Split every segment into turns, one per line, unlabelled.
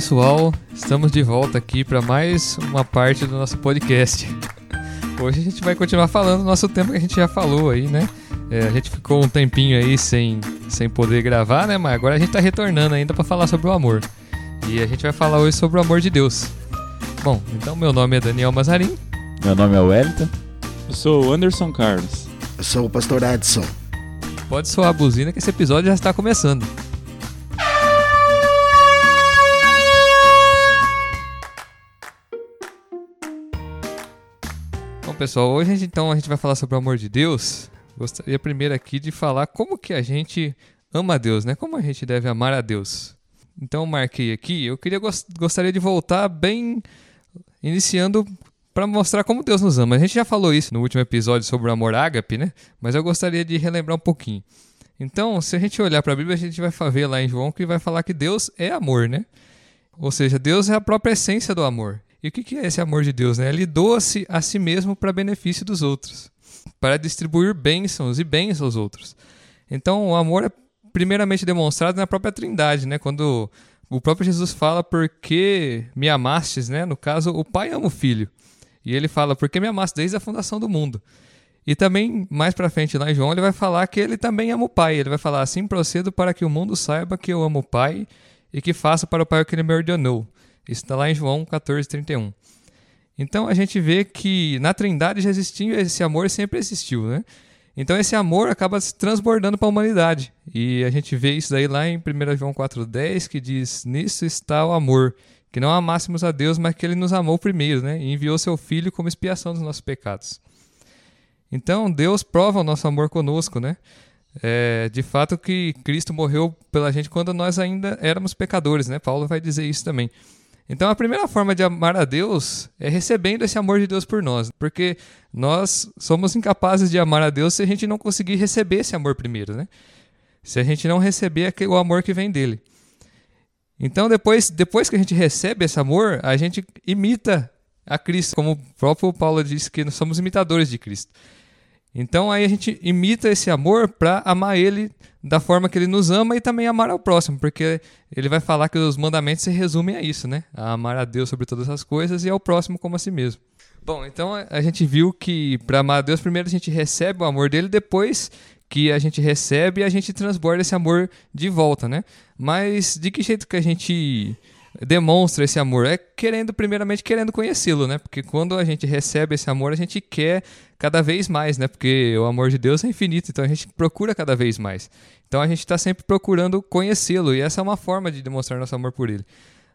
pessoal, estamos de volta aqui para mais uma parte do nosso podcast. Hoje a gente vai continuar falando do nosso tempo que a gente já falou aí, né? É, a gente ficou um tempinho aí sem, sem poder gravar, né? Mas agora a gente tá retornando ainda para falar sobre o amor. E a gente vai falar hoje sobre o amor de Deus. Bom, então meu nome é Daniel Mazarin.
Meu nome é Wellington.
Eu sou o Anderson Carlos.
Eu sou o pastor Edson.
Pode soar a buzina que esse episódio já está começando. Pessoal, hoje então a gente vai falar sobre o amor de Deus. Gostaria primeiro aqui de falar como que a gente ama a Deus, né? Como a gente deve amar a Deus. Então, marquei aqui. Eu queria gostaria de voltar bem iniciando para mostrar como Deus nos ama. A gente já falou isso no último episódio sobre o amor ágape, né? Mas eu gostaria de relembrar um pouquinho. Então, se a gente olhar para a Bíblia, a gente vai ver lá em João que vai falar que Deus é amor, né? Ou seja, Deus é a própria essência do amor. E o que é esse amor de Deus? Né? Ele doa-se a si mesmo para benefício dos outros, para distribuir bênçãos e bens aos outros. Então, o amor é primeiramente demonstrado na própria Trindade, né? Quando o próprio Jesus fala porque me amastes, né? No caso, o Pai ama o Filho. E ele fala porque me amaste desde a fundação do mundo. E também, mais para frente lá em João, ele vai falar que ele também ama o Pai. Ele vai falar assim: procedo para que o mundo saiba que eu amo o Pai e que faça para o Pai o que ele me ordenou. Isso está lá em João 14, 31. Então a gente vê que na Trindade já existiu esse amor sempre existiu, né? Então esse amor acaba se transbordando para a humanidade. E a gente vê isso daí lá em 1 João 4,10, que diz: Nisso está o amor, que não amássemos a Deus, mas que ele nos amou primeiro, né? E enviou seu Filho como expiação dos nossos pecados. Então Deus prova o nosso amor conosco, né? É, de fato que Cristo morreu pela gente quando nós ainda éramos pecadores, né? Paulo vai dizer isso também. Então a primeira forma de amar a Deus é recebendo esse amor de Deus por nós, porque nós somos incapazes de amar a Deus se a gente não conseguir receber esse amor primeiro, né? Se a gente não receber o amor que vem dele. Então depois, depois que a gente recebe esse amor, a gente imita a Cristo, como o próprio Paulo disse que nós somos imitadores de Cristo. Então aí a gente imita esse amor para amar ele da forma que ele nos ama e também amar ao próximo, porque ele vai falar que os mandamentos se resumem a isso, né? A amar a Deus sobre todas as coisas e ao próximo como a si mesmo. Bom, então a gente viu que para amar a Deus, primeiro a gente recebe o amor dele, depois que a gente recebe, a gente transborda esse amor de volta, né? Mas de que jeito que a gente demonstra esse amor? É querendo, primeiramente, querendo conhecê-lo, né? Porque quando a gente recebe esse amor, a gente quer cada vez mais, né? Porque o amor de Deus é infinito, então a gente procura cada vez mais. Então a gente está sempre procurando conhecê-lo, e essa é uma forma de demonstrar nosso amor por ele.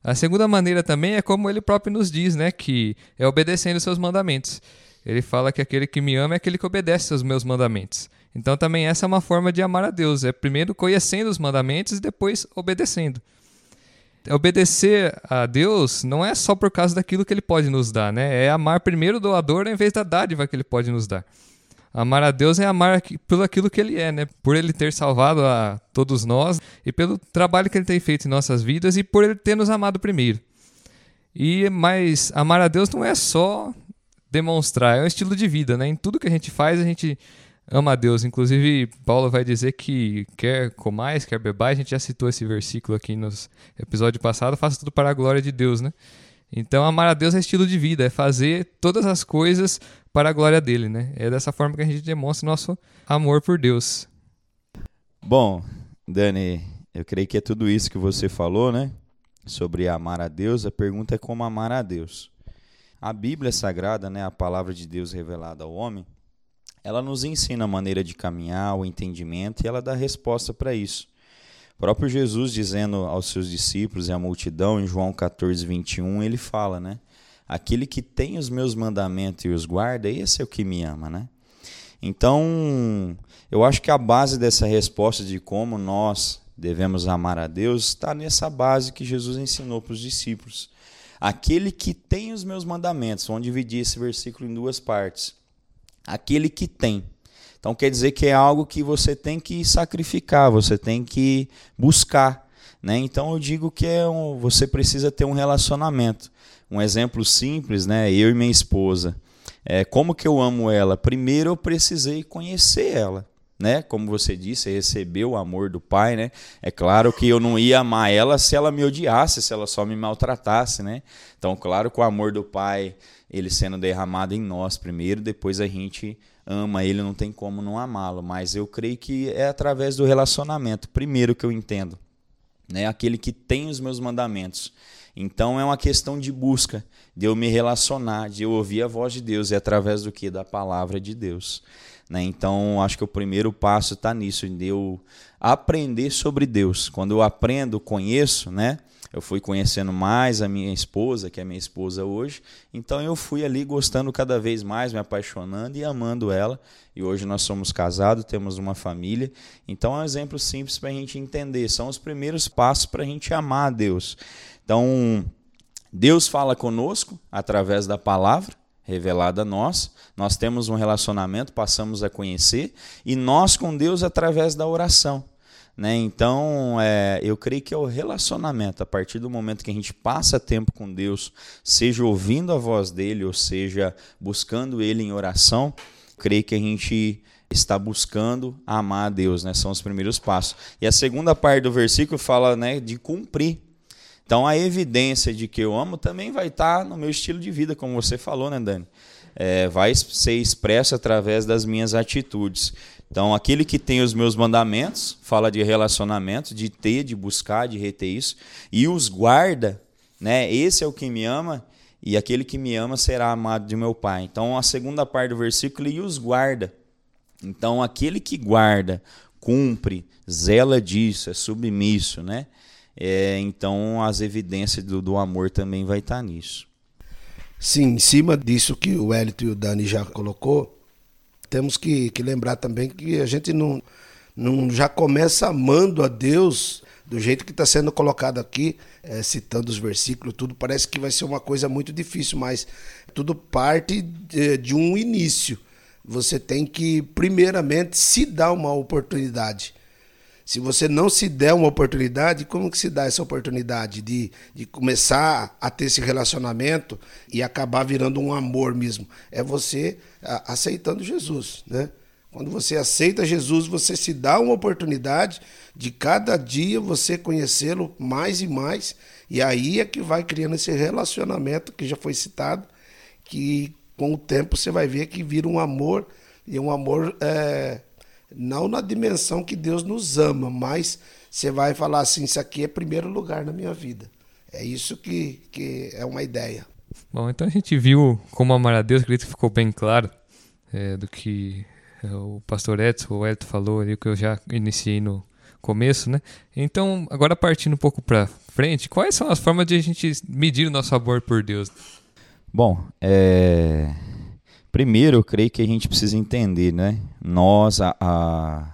A segunda maneira também é como ele próprio nos diz, né? Que é obedecendo os seus mandamentos. Ele fala que aquele que me ama é aquele que obedece aos meus mandamentos. Então também essa é uma forma de amar a Deus. É primeiro conhecendo os mandamentos e depois obedecendo obedecer a Deus não é só por causa daquilo que ele pode nos dar, né? É amar primeiro o doador em vez da dádiva que ele pode nos dar. Amar a Deus é amar pelo aquilo que ele é, né? Por ele ter salvado a todos nós e pelo trabalho que ele tem feito em nossas vidas e por ele ter nos amado primeiro. E mas amar a Deus não é só demonstrar, é um estilo de vida, né? Em tudo que a gente faz, a gente ama a Deus. Inclusive, Paulo vai dizer que quer comais, quer bebais. A gente já citou esse versículo aqui no episódio passado. Faça tudo para a glória de Deus, né? Então, amar a Deus é estilo de vida, é fazer todas as coisas para a glória dele, né? É dessa forma que a gente demonstra nosso amor por Deus.
Bom, Dani, eu creio que é tudo isso que você falou, né? Sobre amar a Deus. A pergunta é como amar a Deus. A Bíblia Sagrada, né, a palavra de Deus revelada ao homem, ela nos ensina a maneira de caminhar, o entendimento, e ela dá resposta para isso. O próprio Jesus dizendo aos seus discípulos e à multidão, em João 14, 21, ele fala, né? Aquele que tem os meus mandamentos e os guarda, esse é o que me ama, né? Então, eu acho que a base dessa resposta de como nós devemos amar a Deus está nessa base que Jesus ensinou para os discípulos. Aquele que tem os meus mandamentos, vamos dividir esse versículo em duas partes aquele que tem. Então quer dizer que é algo que você tem que sacrificar, você tem que buscar. Né? Então eu digo que é um, você precisa ter um relacionamento. Um exemplo simples, né? eu e minha esposa. É, como que eu amo ela? Primeiro eu precisei conhecer ela. né? Como você disse, recebeu o amor do pai, né? É claro que eu não ia amar ela se ela me odiasse, se ela só me maltratasse, né? Então, claro que o amor do pai, ele sendo derramado em nós primeiro, depois a gente ama ele, não tem como não amá-lo, mas eu creio que é através do relacionamento, primeiro que eu entendo, né? Aquele que tem os meus mandamentos. Então é uma questão de busca, de eu me relacionar, de eu ouvir a voz de Deus, e através do que? Da palavra de Deus. Né? Então, acho que o primeiro passo está nisso, de eu aprender sobre Deus. Quando eu aprendo, conheço, né? Eu fui conhecendo mais a minha esposa, que é minha esposa hoje. Então eu fui ali gostando cada vez mais, me apaixonando e amando ela. E hoje nós somos casados, temos uma família. Então é um exemplo simples para a gente entender. São os primeiros passos para a gente amar a Deus. Então, Deus fala conosco através da palavra revelada a nós. Nós temos um relacionamento, passamos a conhecer, e nós com Deus através da oração. Né? Então, é, eu creio que é o relacionamento, a partir do momento que a gente passa tempo com Deus, seja ouvindo a voz dele, ou seja, buscando ele em oração, creio que a gente está buscando amar a Deus, né? São os primeiros passos. E a segunda parte do versículo fala, né, de cumprir. Então a evidência de que eu amo também vai estar no meu estilo de vida, como você falou, né, Dani? É, vai ser expresso através das minhas atitudes. Então, aquele que tem os meus mandamentos, fala de relacionamento, de ter, de buscar, de reter isso, e os guarda, né? Esse é o que me ama, e aquele que me ama será amado de meu Pai. Então, a segunda parte do versículo, e os guarda. Então, aquele que guarda, cumpre, zela disso, é submisso, né? É, então, as evidências do, do amor também vai estar nisso.
Sim, em cima disso que o Hélito e o Dani já colocou, temos que, que lembrar também que a gente não, não já começa amando a Deus do jeito que está sendo colocado aqui, é, citando os versículos, tudo parece que vai ser uma coisa muito difícil, mas tudo parte de, de um início. Você tem que, primeiramente, se dar uma oportunidade. Se você não se der uma oportunidade, como que se dá essa oportunidade de, de começar a ter esse relacionamento e acabar virando um amor mesmo? É você aceitando Jesus, né? Quando você aceita Jesus, você se dá uma oportunidade de cada dia você conhecê-lo mais e mais, e aí é que vai criando esse relacionamento que já foi citado, que com o tempo você vai ver que vira um amor, e um amor é, não na dimensão que Deus nos ama, mas você vai falar assim: isso aqui é primeiro lugar na minha vida. É isso que, que é uma ideia.
Bom, então a gente viu como amar a Deus, acredito que ficou bem claro é, do que é, o pastor Edson, o Elton falou ali, que eu já iniciei no começo, né? Então, agora partindo um pouco para frente, quais são as formas de a gente medir o nosso amor por Deus?
Bom, é Primeiro, eu creio que a gente precisa entender, né? Nós, a, a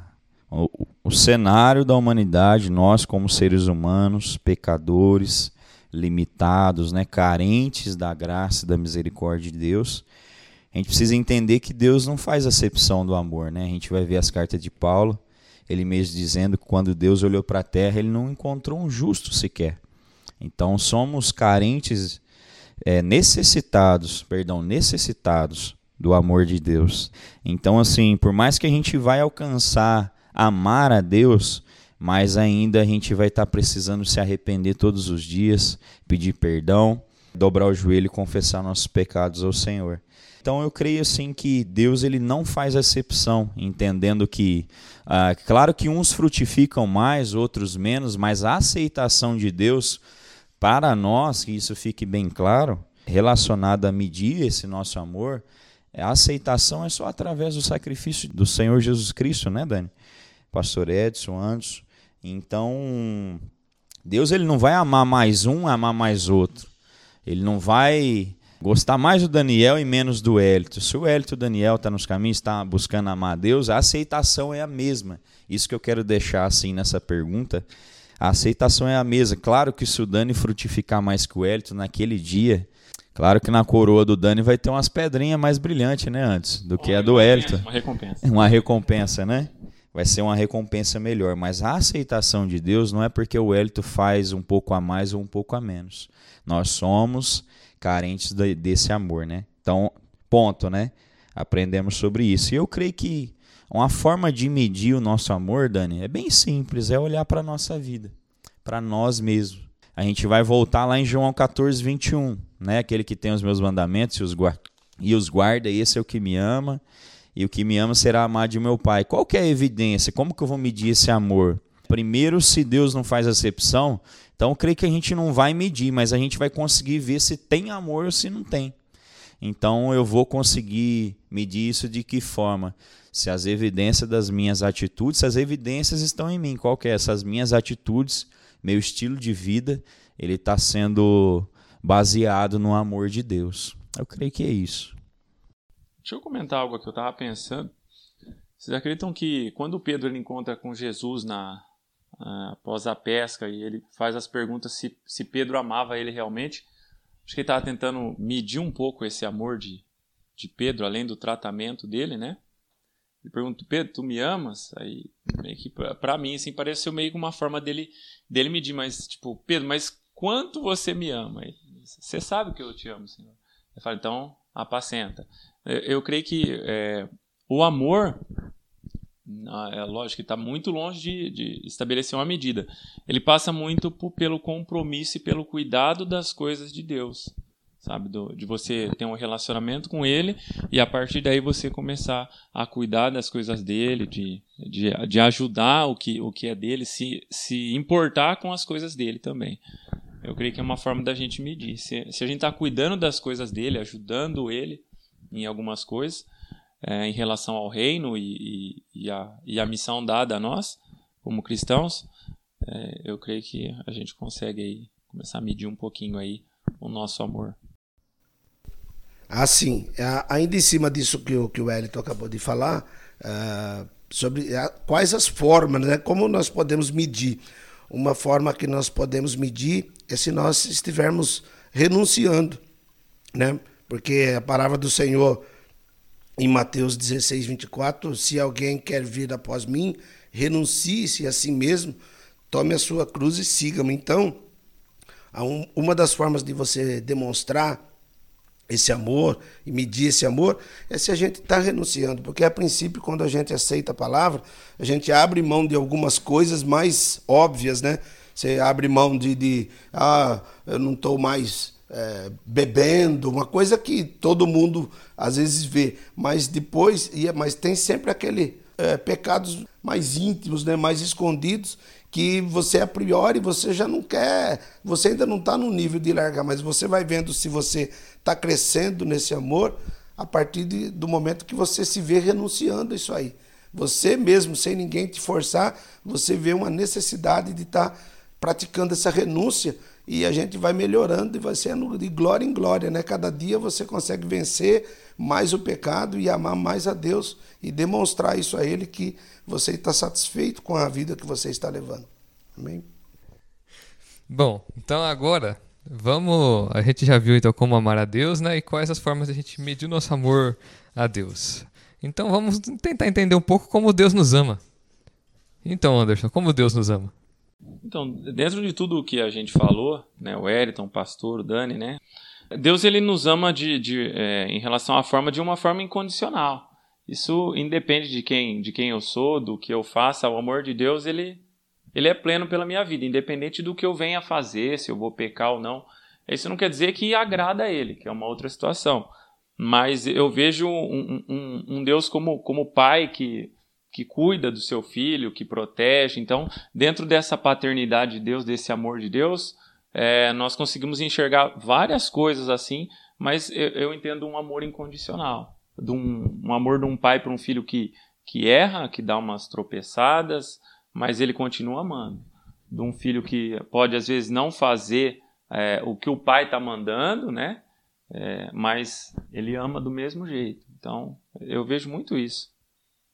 o, o, cenário da humanidade, nós como seres humanos, pecadores, limitados, né? carentes da graça e da misericórdia de Deus, a gente precisa entender que Deus não faz acepção do amor, né? A gente vai ver as cartas de Paulo, ele mesmo dizendo que quando Deus olhou para a terra, ele não encontrou um justo sequer. Então somos carentes, é, necessitados, perdão, necessitados do amor de Deus. Então, assim, por mais que a gente vai alcançar amar a Deus, mais ainda a gente vai estar tá precisando se arrepender todos os dias, pedir perdão, dobrar o joelho e confessar nossos pecados ao Senhor. Então eu creio assim que Deus ele não faz exceção, entendendo que, ah, claro que uns frutificam mais, outros menos, mas a aceitação de Deus para nós, que isso fique bem claro, relacionada a medir esse nosso amor, a aceitação é só através do sacrifício do Senhor Jesus Cristo, né, Dani? Pastor Edson, Anderson. Então, Deus ele não vai amar mais um, amar mais outro. Ele não vai gostar mais do Daniel e menos do Hélito. Se o Hélito e o Daniel estão tá nos caminhos, está buscando amar a Deus, a aceitação é a mesma. Isso que eu quero deixar assim nessa pergunta. A aceitação é a mesma. Claro que se o Dani frutificar mais que o Hélito naquele dia, Claro que na coroa do Dani vai ter umas pedrinhas mais brilhantes, né, antes, do que a do Elton.
Uma recompensa.
Uma recompensa, né? Vai ser uma recompensa melhor. Mas a aceitação de Deus não é porque o Elton faz um pouco a mais ou um pouco a menos. Nós somos carentes desse amor, né? Então, ponto, né? Aprendemos sobre isso. E eu creio que Uma forma de medir o nosso amor, Dani, é bem simples, é olhar para a nossa vida, para nós mesmos. A gente vai voltar lá em João 14, 21, né? Aquele que tem os meus mandamentos e os, guarda, e os guarda, esse é o que me ama, e o que me ama será amado de meu Pai. Qual que é a evidência? Como que eu vou medir esse amor? Primeiro, se Deus não faz acepção, então creio que a gente não vai medir, mas a gente vai conseguir ver se tem amor ou se não tem. Então eu vou conseguir medir isso de que forma? Se as evidências das minhas atitudes, se as evidências estão em mim, qual que é? Essas minhas atitudes, meu estilo de vida, ele está sendo baseado no amor de Deus. Eu creio que é isso.
Deixa eu comentar algo que eu estava pensando. Vocês acreditam que quando Pedro ele encontra com Jesus na uh, após a pesca e ele faz as perguntas se, se Pedro amava ele realmente, acho que ele estava tentando medir um pouco esse amor de, de Pedro, além do tratamento dele, né? Ele pergunta, Pedro, tu me amas? Aí, meio que pra mim, assim, pareceu meio que uma forma dele, dele medir, mas, tipo, Pedro, mas quanto você me ama? Você sabe que eu te amo, Senhor. Ele fala, então, apacenta. Eu, eu creio que é, o amor, é lógico que está muito longe de, de, estabelecer uma medida. Ele passa muito por, pelo compromisso e pelo cuidado das coisas de Deus sabe? Do, de você ter um relacionamento com ele e a partir daí você começar a cuidar das coisas dele, de, de, de ajudar o que, o que é dele, se, se importar com as coisas dele também. Eu creio que é uma forma da gente medir. Se, se a gente está cuidando das coisas dele, ajudando ele em algumas coisas, é, em relação ao reino e, e, e, a, e a missão dada a nós, como cristãos, é, eu creio que a gente consegue aí começar a medir um pouquinho aí o nosso amor.
Assim, ainda em cima disso que o, que o Wellington acabou de falar, uh, sobre uh, quais as formas, né, como nós podemos medir. Uma forma que nós podemos medir é se nós estivermos renunciando, né? Porque a palavra do Senhor em Mateus 16, 24, se alguém quer vir após mim, renuncie-se a si mesmo, tome a sua cruz e siga-me. Então, uma das formas de você demonstrar esse amor e medir esse amor é se a gente está renunciando, porque a princípio, quando a gente aceita a palavra, a gente abre mão de algumas coisas mais óbvias, né? Você abre mão de, de ah, eu não estou mais é, bebendo, uma coisa que todo mundo às vezes vê, mas depois, mas tem sempre aquele é, pecados mais íntimos, né, mais escondidos, que você a priori você já não quer, você ainda não está no nível de largar, mas você vai vendo se você está crescendo nesse amor a partir de, do momento que você se vê renunciando a isso aí. Você mesmo, sem ninguém te forçar, você vê uma necessidade de estar tá praticando essa renúncia e a gente vai melhorando e vai sendo de glória em glória, né? Cada dia você consegue vencer mais o pecado e amar mais a Deus e demonstrar isso a Ele que você está satisfeito com a vida que você está levando. Amém?
Bom, então agora vamos. A gente já viu então como amar a Deus, né? E quais as formas a gente medir o nosso amor a Deus. Então vamos tentar entender um pouco como Deus nos ama. Então, Anderson, como Deus nos ama?
Então, dentro de tudo o que a gente falou, né, o Eriton, o pastor, o Dani, né, Deus ele nos ama de, de é, em relação à forma de uma forma incondicional. Isso independe de quem, de quem eu sou, do que eu faça. O amor de Deus ele, ele é pleno pela minha vida, independente do que eu venha fazer, se eu vou pecar ou não. Isso não quer dizer que agrada a Ele, que é uma outra situação. Mas eu vejo um, um, um Deus como, como pai que, que cuida do seu filho, que protege. Então, dentro dessa paternidade de Deus, desse amor de Deus, é, nós conseguimos enxergar várias coisas assim, mas eu, eu entendo um amor incondicional. De um, um amor de um pai para um filho que, que erra, que dá umas tropeçadas, mas ele continua amando. De um filho que pode às vezes não fazer é, o que o pai está mandando, né? É, mas ele ama do mesmo jeito. Então, eu vejo muito isso.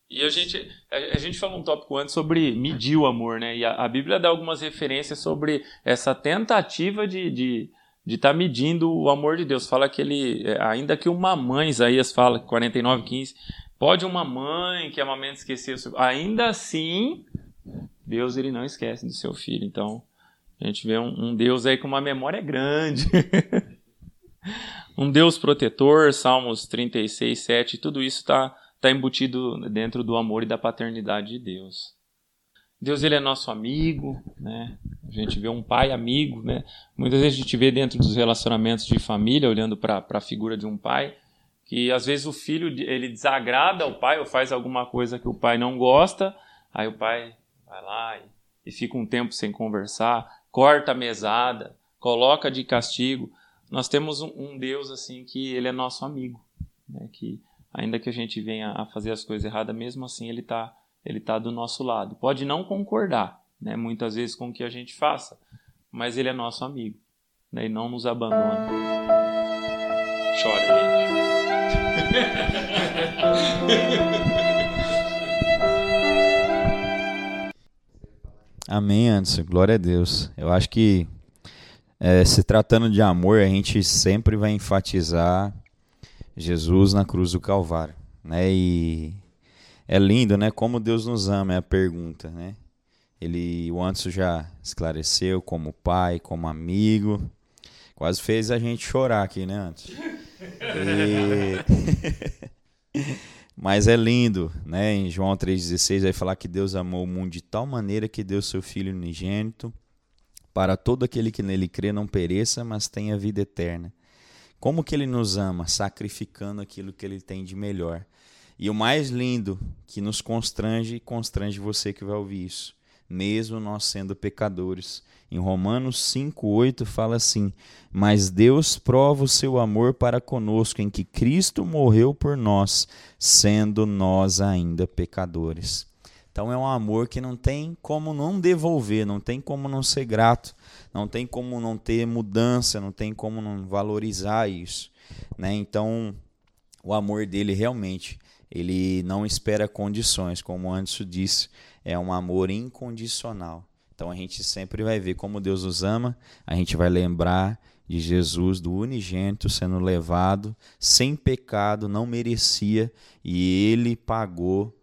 E a gente, a, gente falou um tópico antes sobre medir o amor, né? E a, a Bíblia dá algumas referências sobre essa tentativa de de de estar tá medindo o amor de Deus. Fala que ele, é, ainda que uma mãe, Isaías fala, 49, 15, pode uma mãe que amamenta esquecer. Ainda assim, Deus ele não esquece do seu filho. Então, a gente vê um, um Deus aí com uma memória grande. um Deus protetor, Salmos 36, 7, tudo isso está tá embutido dentro do amor e da paternidade de Deus. Deus ele é nosso amigo, né? A gente vê um pai amigo, né? Muitas vezes a gente vê dentro dos relacionamentos de família, olhando para a figura de um pai, que às vezes o filho ele desagrada o pai ou faz alguma coisa que o pai não gosta, aí o pai vai lá e, e fica um tempo sem conversar, corta a mesada, coloca de castigo. Nós temos um, um Deus assim que ele é nosso amigo, né? Que ainda que a gente venha a fazer as coisas erradas, mesmo assim ele está ele tá do nosso lado. Pode não concordar, né, muitas vezes com o que a gente faça, mas ele é nosso amigo né, e não nos abandona. Chora, gente.
Amém, Anderson. Glória a Deus. Eu acho que é, se tratando de amor, a gente sempre vai enfatizar Jesus na cruz do Calvário, né? E é lindo, né? Como Deus nos ama é a pergunta, né? Ele, o Anderson já esclareceu como pai, como amigo, quase fez a gente chorar aqui, né, Anderson? E... Mas é lindo, né? Em João 3,16 vai falar que Deus amou o mundo de tal maneira que deu seu Filho unigênito para todo aquele que nele crê não pereça, mas tenha vida eterna. Como que ele nos ama? Sacrificando aquilo que ele tem de melhor. E o mais lindo, que nos constrange e constrange você que vai ouvir isso, mesmo nós sendo pecadores. Em Romanos 5,8 fala assim: Mas Deus prova o seu amor para conosco, em que Cristo morreu por nós, sendo nós ainda pecadores. Então é um amor que não tem como não devolver, não tem como não ser grato não tem como não ter mudança, não tem como não valorizar isso, né? Então, o amor dele realmente, ele não espera condições, como antes disse, é um amor incondicional. Então a gente sempre vai ver como Deus nos ama, a gente vai lembrar de Jesus, do unigênito sendo levado sem pecado, não merecia, e ele pagou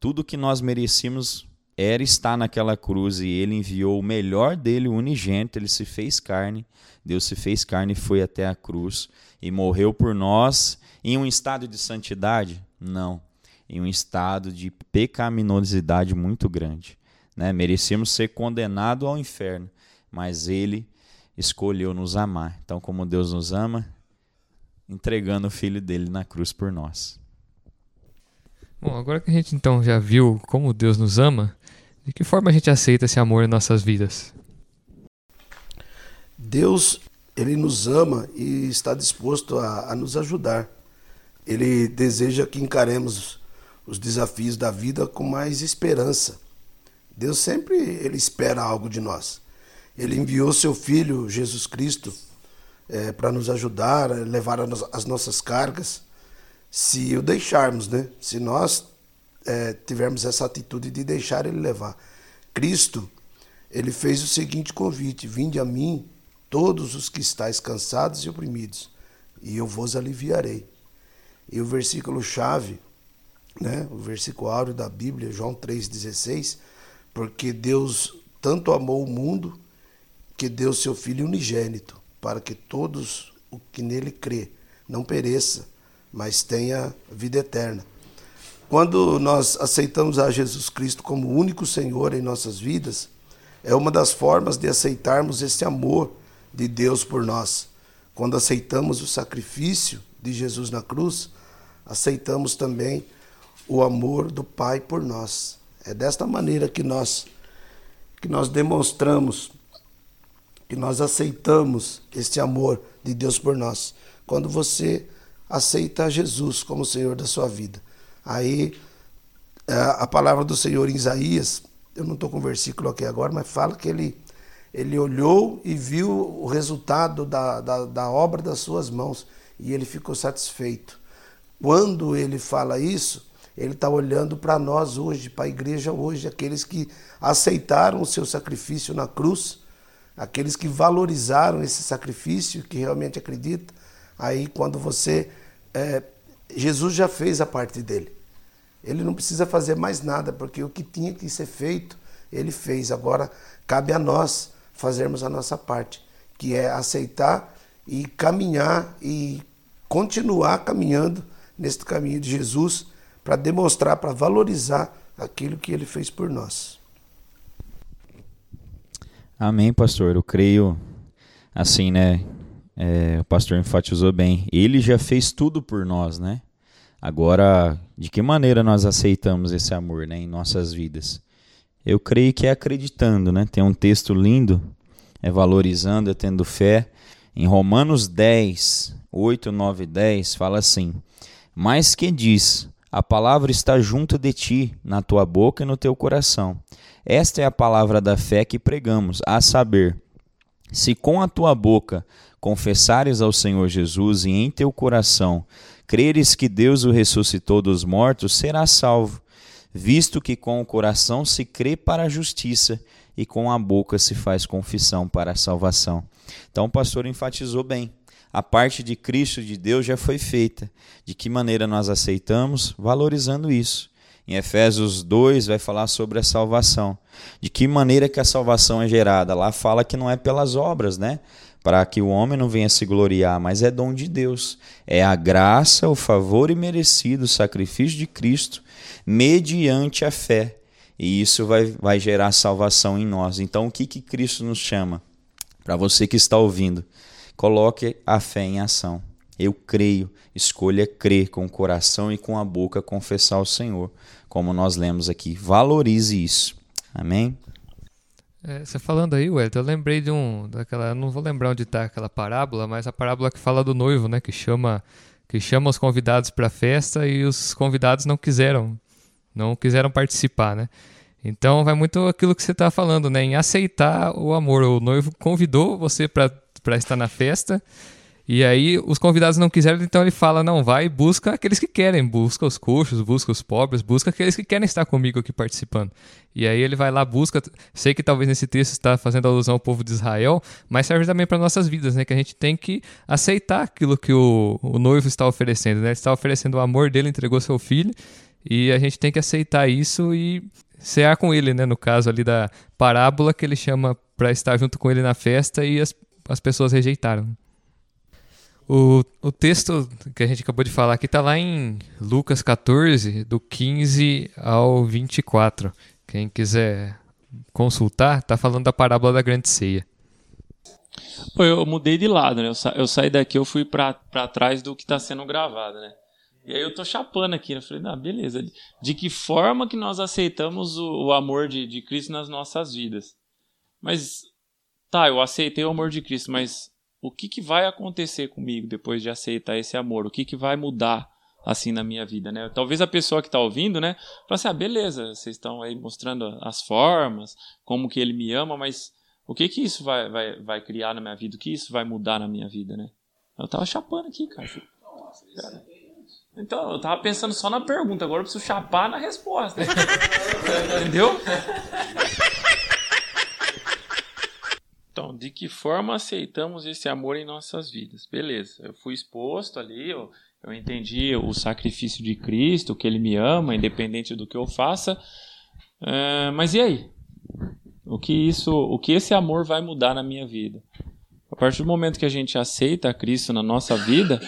tudo que nós merecíamos era estar naquela cruz e ele enviou o melhor dele, o unigênito, ele se fez carne, Deus se fez carne e foi até a cruz e morreu por nós em um estado de santidade? Não, em um estado de pecaminosidade muito grande. Né? Merecíamos ser condenados ao inferno, mas ele escolheu nos amar. Então, como Deus nos ama, entregando o filho dele na cruz por nós.
Bom, agora que a gente então já viu como Deus nos ama, de que forma a gente aceita esse amor em nossas vidas?
Deus, ele nos ama e está disposto a, a nos ajudar. Ele deseja que encaremos os desafios da vida com mais esperança. Deus sempre ele espera algo de nós. Ele enviou seu Filho Jesus Cristo é, para nos ajudar, levar as nossas cargas, se o deixarmos, né? Se nós é, tivermos essa atitude de deixar ele levar. Cristo, ele fez o seguinte convite: Vinde a mim, todos os que estáis cansados e oprimidos, e eu vos aliviarei. E o versículo chave, né, o versículo áureo da Bíblia, João 3,16, porque Deus tanto amou o mundo que deu seu Filho unigênito, para que todos o que nele crê não pereça, mas tenha vida eterna. Quando nós aceitamos a Jesus Cristo como único Senhor em nossas vidas, é uma das formas de aceitarmos esse amor de Deus por nós. Quando aceitamos o sacrifício de Jesus na cruz, aceitamos também o amor do Pai por nós. É desta maneira que nós que nós demonstramos que nós aceitamos esse amor de Deus por nós. Quando você aceita Jesus como Senhor da sua vida. Aí é, a palavra do Senhor em Isaías, eu não estou com o versículo aqui agora, mas fala que ele, ele olhou e viu o resultado da, da, da obra das suas mãos e ele ficou satisfeito. Quando ele fala isso, ele está olhando para nós hoje, para a igreja hoje, aqueles que aceitaram o seu sacrifício na cruz, aqueles que valorizaram esse sacrifício, que realmente acreditam. Aí, quando você. É, Jesus já fez a parte dele. Ele não precisa fazer mais nada, porque o que tinha que ser feito, ele fez. Agora cabe a nós fazermos a nossa parte, que é aceitar e caminhar e continuar caminhando neste caminho de Jesus para demonstrar, para valorizar aquilo que ele fez por nós.
Amém, pastor. Eu creio assim, né? É, o pastor enfatizou bem. Ele já fez tudo por nós, né? Agora, de que maneira nós aceitamos esse amor né, em nossas vidas? Eu creio que é acreditando, né? Tem um texto lindo, é valorizando, é tendo fé. Em Romanos 10, 8, 9 e 10, fala assim: Mas que diz: A palavra está junto de ti, na tua boca e no teu coração. Esta é a palavra da fé que pregamos, a saber, se com a tua boca confessares ao Senhor Jesus e em teu coração creres que Deus o ressuscitou dos mortos, serás salvo, visto que com o coração se crê para a justiça e com a boca se faz confissão para a salvação. Então o pastor enfatizou bem. A parte de Cristo, de Deus, já foi feita. De que maneira nós aceitamos? Valorizando isso. Em Efésios 2 vai falar sobre a salvação. De que maneira que a salvação é gerada? Lá fala que não é pelas obras, né? para que o homem não venha se gloriar, mas é dom de Deus. É a graça, o favor imerecido, o sacrifício de Cristo, mediante a fé. E isso vai, vai gerar salvação em nós. Então, o que, que Cristo nos chama? Para você que está ouvindo, coloque a fé em ação. Eu creio, escolha crer com o coração e com a boca confessar o Senhor, como nós lemos aqui. Valorize isso. Amém?
É, você falando aí, Wellington, eu lembrei de um. daquela. Não vou lembrar onde está aquela parábola, mas a parábola que fala do noivo, né? Que chama, que chama os convidados para a festa e os convidados não quiseram. Não quiseram participar, né? Então vai muito aquilo que você está falando, né? Em aceitar o amor. O noivo convidou você para estar na festa e aí os convidados não quiseram, então ele fala: não, vai e busca aqueles que querem, busca os coxos, busca os pobres, busca aqueles que querem estar comigo aqui participando. E aí ele vai lá, busca. Sei que talvez nesse texto está fazendo alusão ao povo de Israel, mas serve também para nossas vidas, né? Que a gente tem que aceitar aquilo que o, o noivo está oferecendo, né? Ele está oferecendo o amor dele, entregou seu filho, e a gente tem que aceitar isso e cear com ele, né? No caso ali da parábola que ele chama para estar junto com ele na festa e as, as pessoas rejeitaram. O, o texto que a gente acabou de falar aqui está lá em Lucas 14, do 15 ao 24. Quem quiser consultar, está falando da parábola da grande ceia.
Pô, eu mudei de lado, né? Eu, sa eu saí daqui, eu fui para trás do que está sendo gravado, né? E aí eu tô chapando aqui, né? Eu falei, não, beleza. De que forma que nós aceitamos o, o amor de, de Cristo nas nossas vidas? Mas, tá, eu aceitei o amor de Cristo, mas o que, que vai acontecer comigo depois de aceitar esse amor? O que, que vai mudar assim na minha vida, né? Talvez a pessoa que está ouvindo, né, fale assim, ah, beleza, vocês estão aí mostrando as formas, como que ele me ama, mas o que que isso vai, vai, vai criar na minha vida? O que isso vai mudar na minha vida, né? Eu tava chapando aqui, cara. cara. Então, eu tava pensando só na pergunta, agora eu preciso chapar na resposta. Entendeu? Então, de que forma aceitamos esse amor em nossas vidas? Beleza, eu fui exposto ali, eu, eu entendi o sacrifício de Cristo, que Ele me ama, independente do que eu faça. Uh, mas e aí? O que isso, o que esse amor vai mudar na minha vida? A partir do momento que a gente aceita Cristo na nossa vida,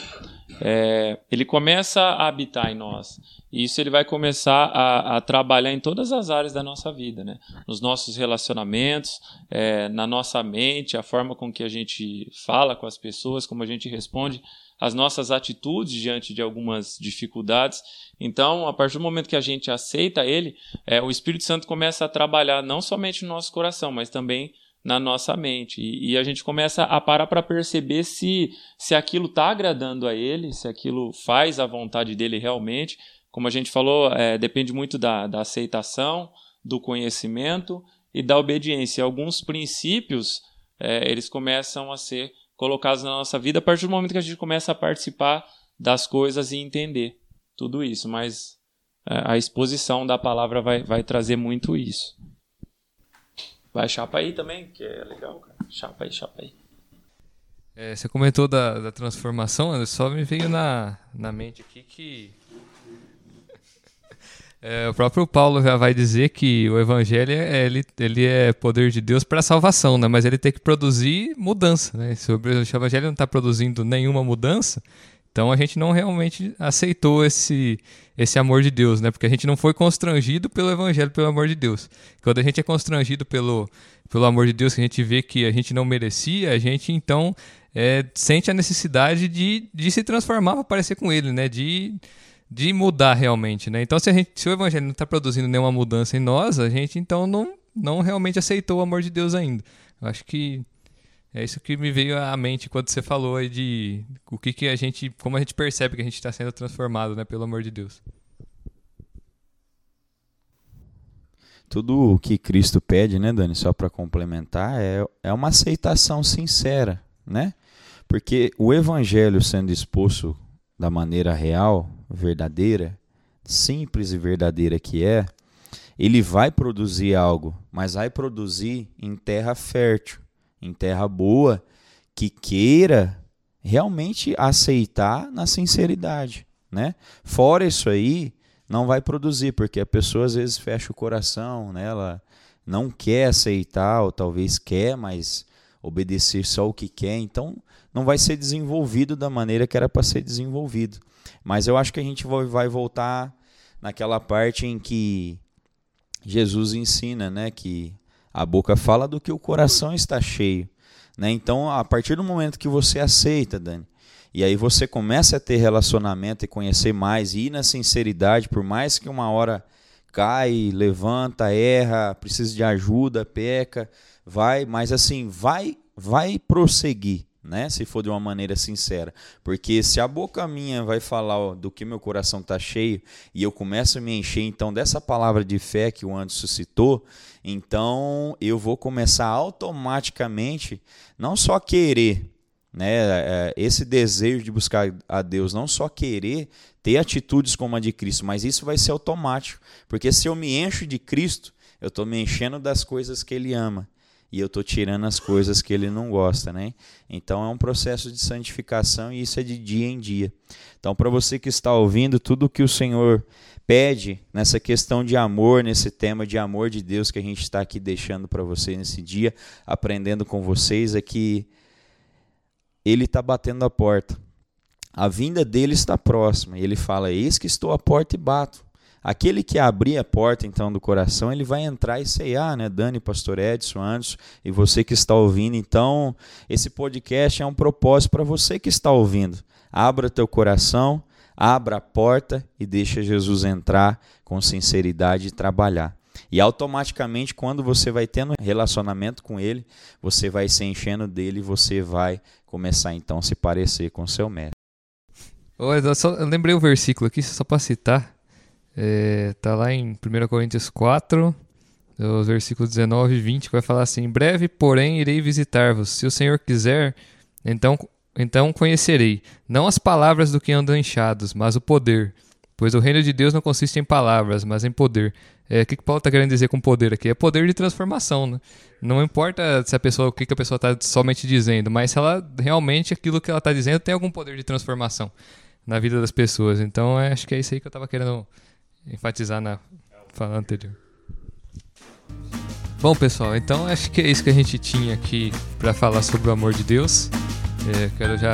é, ele começa a habitar em nós. E isso ele vai começar a, a, trabalhar em todas as áreas da nossa vida, né? Nos nossos relacionamentos, é, na nossa mente, a forma com que a gente fala com as pessoas, como a gente responde, as nossas atitudes diante de algumas dificuldades. Então, a partir do momento que a gente aceita Ele, é, o Espírito Santo começa a trabalhar não somente no nosso coração, mas também na nossa mente. E, e a gente começa a parar para perceber se, se aquilo está agradando a ele, se aquilo faz a vontade dele realmente. Como a gente falou, é, depende muito da, da aceitação, do conhecimento e da obediência. Alguns princípios é, eles começam a ser colocados na nossa vida a partir do momento que a gente começa a participar das coisas e entender tudo isso. Mas é, a exposição da palavra vai, vai trazer muito isso. Vai chapa aí também, que é legal, cara. Chapa aí, chapa aí.
É, você comentou da, da transformação, só me veio na, na mente aqui que é, o próprio Paulo já vai dizer que o evangelho é, ele, ele é poder de Deus para salvação, né? mas ele tem que produzir mudança. Né? Se o evangelho não está produzindo nenhuma mudança, então a gente não realmente aceitou esse, esse amor de Deus, né? Porque a gente não foi constrangido pelo evangelho, pelo amor de Deus. Quando a gente é constrangido pelo, pelo amor de Deus, que a gente vê que a gente não merecia, a gente então é, sente a necessidade de, de se transformar para parecer com Ele, né? De, de mudar realmente, né? Então se, a gente, se o evangelho não está produzindo nenhuma mudança em nós, a gente então não, não realmente aceitou o amor de Deus ainda. Eu acho que é isso que me veio à mente quando você falou aí de o que, que a gente, como a gente percebe que a gente está sendo transformado, né, pelo amor de Deus.
Tudo o que Cristo pede, né, Dani, só para complementar, é, é uma aceitação sincera, né? Porque o evangelho sendo exposto da maneira real, verdadeira, simples e verdadeira que é, ele vai produzir algo, mas vai produzir em terra fértil em terra boa, que queira realmente aceitar na sinceridade, né? Fora isso aí, não vai produzir, porque a pessoa às vezes fecha o coração, né? Ela não quer aceitar, ou talvez quer, mas obedecer só o que quer, então não vai ser desenvolvido da maneira que era para ser desenvolvido. Mas eu acho que a gente vai voltar naquela parte em que Jesus ensina, né, que a boca fala do que o coração está cheio. Né? Então, a partir do momento que você aceita, Dani, e aí você começa a ter relacionamento e conhecer mais, e ir na sinceridade, por mais que uma hora cai, levanta, erra, precisa de ajuda, peca, vai, mas assim, vai, vai prosseguir né? Se for de uma maneira sincera. Porque se a boca minha vai falar do que meu coração está cheio e eu começo a me encher então dessa palavra de fé que o Anderson citou, então eu vou começar automaticamente não só querer, né, é, esse desejo de buscar a Deus, não só querer ter atitudes como a de Cristo, mas isso vai ser automático, porque se eu me encho de Cristo, eu estou me enchendo das coisas que Ele ama e eu estou tirando as coisas que ele não gosta, né? Então é um processo de santificação e isso é de dia em dia. Então, para você que está ouvindo, tudo que o Senhor pede nessa questão de amor, nesse tema de amor de Deus que a gente está aqui deixando para você nesse dia, aprendendo com vocês, é que Ele está batendo a porta. A vinda dele está próxima. E ele fala: Eis que estou à porta e bato. Aquele que abrir a porta então do coração, ele vai entrar e ceiar, né? Dani, Pastor Edson, Anderson e você que está ouvindo. Então, esse podcast é um propósito para você que está ouvindo. Abra teu coração, abra a porta e deixa Jesus entrar com sinceridade e trabalhar. E automaticamente, quando você vai tendo relacionamento com ele, você vai se enchendo dele e você vai começar então a se parecer com seu mestre.
Eu, só, eu lembrei o versículo aqui, só para citar. É, tá lá em 1 Coríntios 4, os versículos 19 e 20, que vai falar assim: Breve, porém, irei visitar-vos. Se o Senhor quiser, então, então conhecerei, não as palavras do que andam inchados, mas o poder. Pois o reino de Deus não consiste em palavras, mas em poder. É, o que, que Paulo está querendo dizer com poder aqui? É poder de transformação. Né? Não importa se a pessoa, o que, que a pessoa está somente dizendo, mas se ela realmente aquilo que ela está dizendo tem algum poder de transformação na vida das pessoas. Então, é, acho que é isso aí que eu estava querendo enfatizar na fala anterior. Bom, pessoal, então acho que é isso que a gente tinha aqui para falar sobre o amor de Deus. É, quero já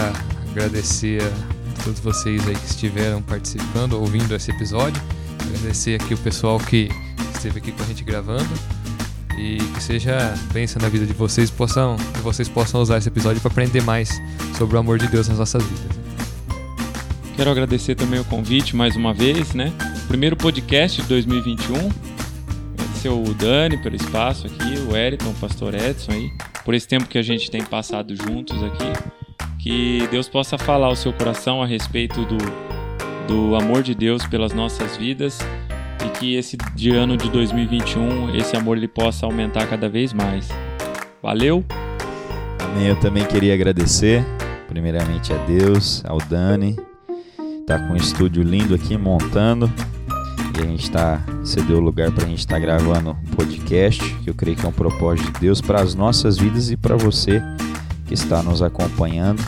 agradecer a todos vocês aí que estiveram participando, ouvindo esse episódio. Agradecer aqui o pessoal que esteve aqui com a gente gravando e que seja bênção na vida de vocês, possam, que vocês possam usar esse episódio para aprender mais sobre o amor de Deus nas nossas vidas.
Quero agradecer também o convite mais uma vez, né? Primeiro podcast de 2021. Agradecer o Dani pelo espaço aqui, o Eriton, o pastor Edson aí, por esse tempo que a gente tem passado juntos aqui. Que Deus possa falar ao seu coração a respeito do, do amor de Deus pelas nossas vidas e que esse de ano de 2021 esse amor ele possa aumentar cada vez mais. Valeu!
Amém. Eu também queria agradecer, primeiramente a Deus, ao Dani, tá com um estúdio lindo aqui montando. E a gente tá cedeu o lugar para a gente estar tá gravando um podcast, que eu creio que é um propósito de Deus para as nossas vidas e para você que está nos acompanhando.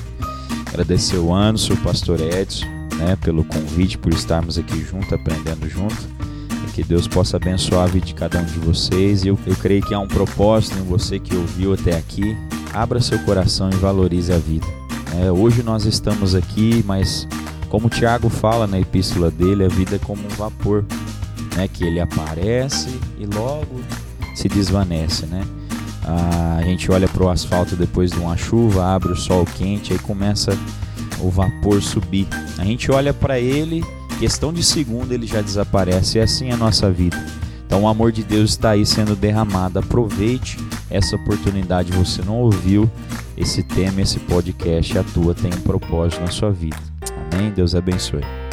Agradecer o Anderson, o pastor Edson, né, pelo convite, por estarmos aqui juntos, aprendendo junto. E que Deus possa abençoar a vida de cada um de vocês. Eu, eu creio que há um propósito em você que ouviu até aqui. Abra seu coração e valorize a vida. É, hoje nós estamos aqui, mas como Tiago fala na epístola dele, a vida é como um vapor, né? Que ele aparece e logo se desvanece, né? a gente olha para o asfalto depois de uma chuva, abre o sol quente, aí começa o vapor subir. A gente olha para ele, questão de segundo ele já desaparece. E assim é a nossa vida. Então o amor de Deus está aí sendo derramado. Aproveite essa oportunidade. Você não ouviu esse tema, esse podcast, a tua tem um propósito na sua vida. Amém? Deus abençoe.